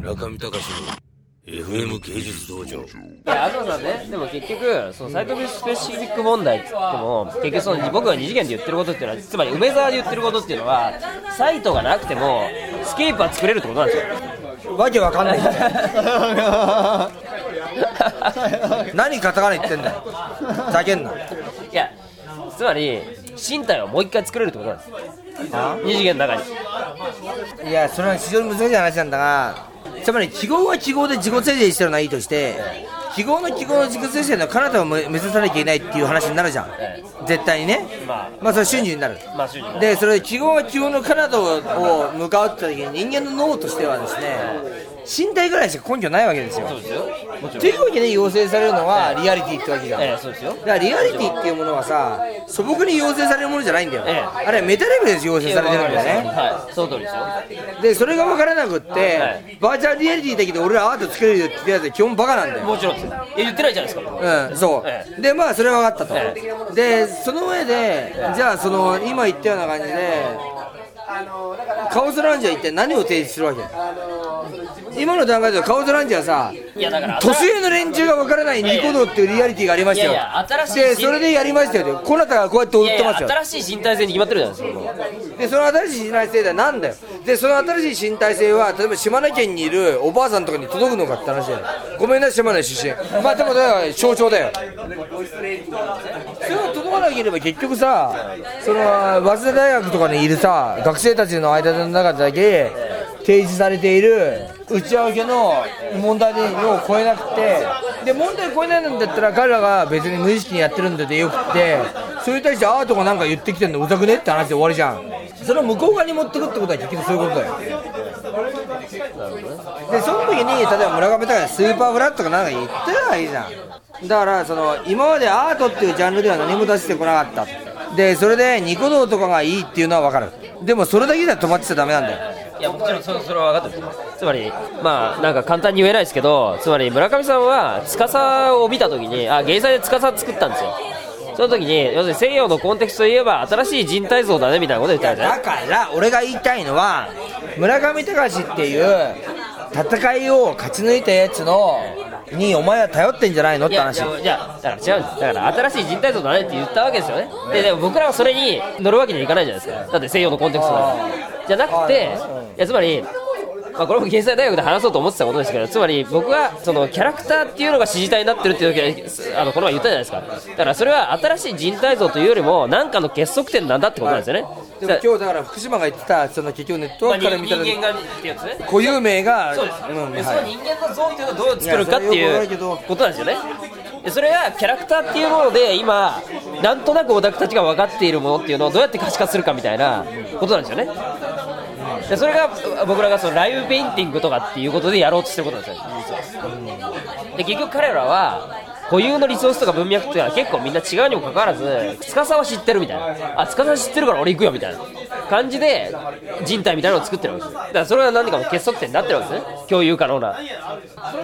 村上隆の FM 芸術道場。いや東さんねでも結局そのサイトスペシフィック問題って言っても結局その僕が二次元で言ってることっていうのはつまり梅沢で言ってることっていうのはサイトがなくてもスケープは作れるってことなんですよ。わけわかんない。何カタカナ言ってんだよ。ざけんないやつまり身体をもう一回作れるってことなんです。二次元の中に。いやそれは非常に難しい話なんだがつまり記号は記号で自己生成してるのはいいとして記号の記号の自己生成の彼方を目指さなきゃいけないっていう話になるじゃん。絶対にね。まあ。まあそれは瞬時になる。まあ瞬時にでそれで記号が記号の彼方を向かうって時に人間の脳としてはですね身体ぐらいしか根拠ないわけですよ。そうですよ。というわけで要請されるのはリアリティってわけじゃん。ええそうですよ。だからリアリティっていうものはさ素朴に要請されるものじゃないんだよ、ええあれはメタレベルで要請されてるんだよね。はい。その通りですよ。でそれが分からなくって、はい。バーチャルリアリティだけど俺らアート作れるよって言ってるやつは基本バカなんだよ。もちろんえ言ってないじゃないですか。うん、そう、えでまあそれは分かったと、えでその上でじゃあその今言ったような感じでカオスランジは一体何を提示するわけ？今の段階ではカオスランジはさいやだから年上の連中が分からないニコ動っていうリアリティがありましたよ。いやいや新しいでそれでやりましたよこなたがこうやって踊ってますよ。新しい身体性に決まってるじゃないですか。でその新しい身体性ではなんだよ？でその新しい身体性は例えば島根県にいるおばあさんとかに届くのかって話ごめんな島根出身。まあでもだから象徴だよ。それが届かなければ結局さその早稲田大学とかにいるさ学生たちの間の中だけ提示されている内輪受けの問題を超えなくてで問題を超えないんだったら彼らが別に無意識にやってるんだでよくってそれに対してアートがなんか言ってきてんのうざくねって話で終わりじゃん。それを向こう側に持ってくってことは結局。そういうことだよ。でその時に例えば村上とかスーパーフラットかなんか言ってたらいいじゃん。だからその今までアートっていうジャンルでは何も出してこなかった。でそれでニコ動とかがいいっていうのは分かる。でもそれだけでは止まってちゃダメなんだよ。いやもちろんそれは分かってる。つまりまあなんか簡単に言えないですけどつまり村上さんは司を見た時にあ芸祭で司作ったんですよ。その時に要するに西洋のコンテクストといえば新しい人体像だねみたいなこと言ったんですねだから俺が言いたいのは村上隆っていう戦いを勝ち抜いたやつのにお前は頼ってんじゃないのって話。いやいやだから違う。んですだから新しい人体像だねって言ったわけですよね。ででも僕らはそれに乗るわけにはいかないじゃないですか。だって西洋のコンテクストだじゃなくていやつまりまあ、これも芸祭大学で話そうと思ってたことですけどつまり僕はそのキャラクターっていうのが支持体になってるっていう時はあのこの前言ったじゃないですか。だからそれは新しい人体像というよりも何かの結束点なんだってことなんですよね、でも今日だから福島が言ってたその結局ネットワまあークから見たら固有名がそうです、うんでそのはい人間の像っていうのをどう作るかっていうことなんですよね。でそれがキャラクターっていうもので今なんとなくオタクたちが分かっているものっていうのをどうやって可視化するかみたいなことなんですよねでそれが僕らがそのライブペインティングとかっていうことでやろうとしてることなんですよ。実はで結局彼らは固有のリソースとか文脈っていうのは結構みんな違うにもかかわらず司は知ってるみたいな。あ司は知ってるから俺行くよみたいな。感じで人体みたいなのを作ってるわけです。だからそれが何かの結束点になってるわけですね。共有可能な。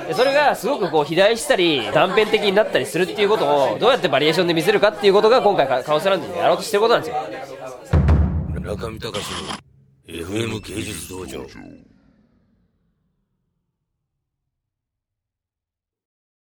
でそれがすごくこう肥大したり断片的になったりするっていうことをどうやってバリエーションで見せるかっていうことが今回カオスランドでやろうとしてることなんですよ。村上隆 FM 芸術道場。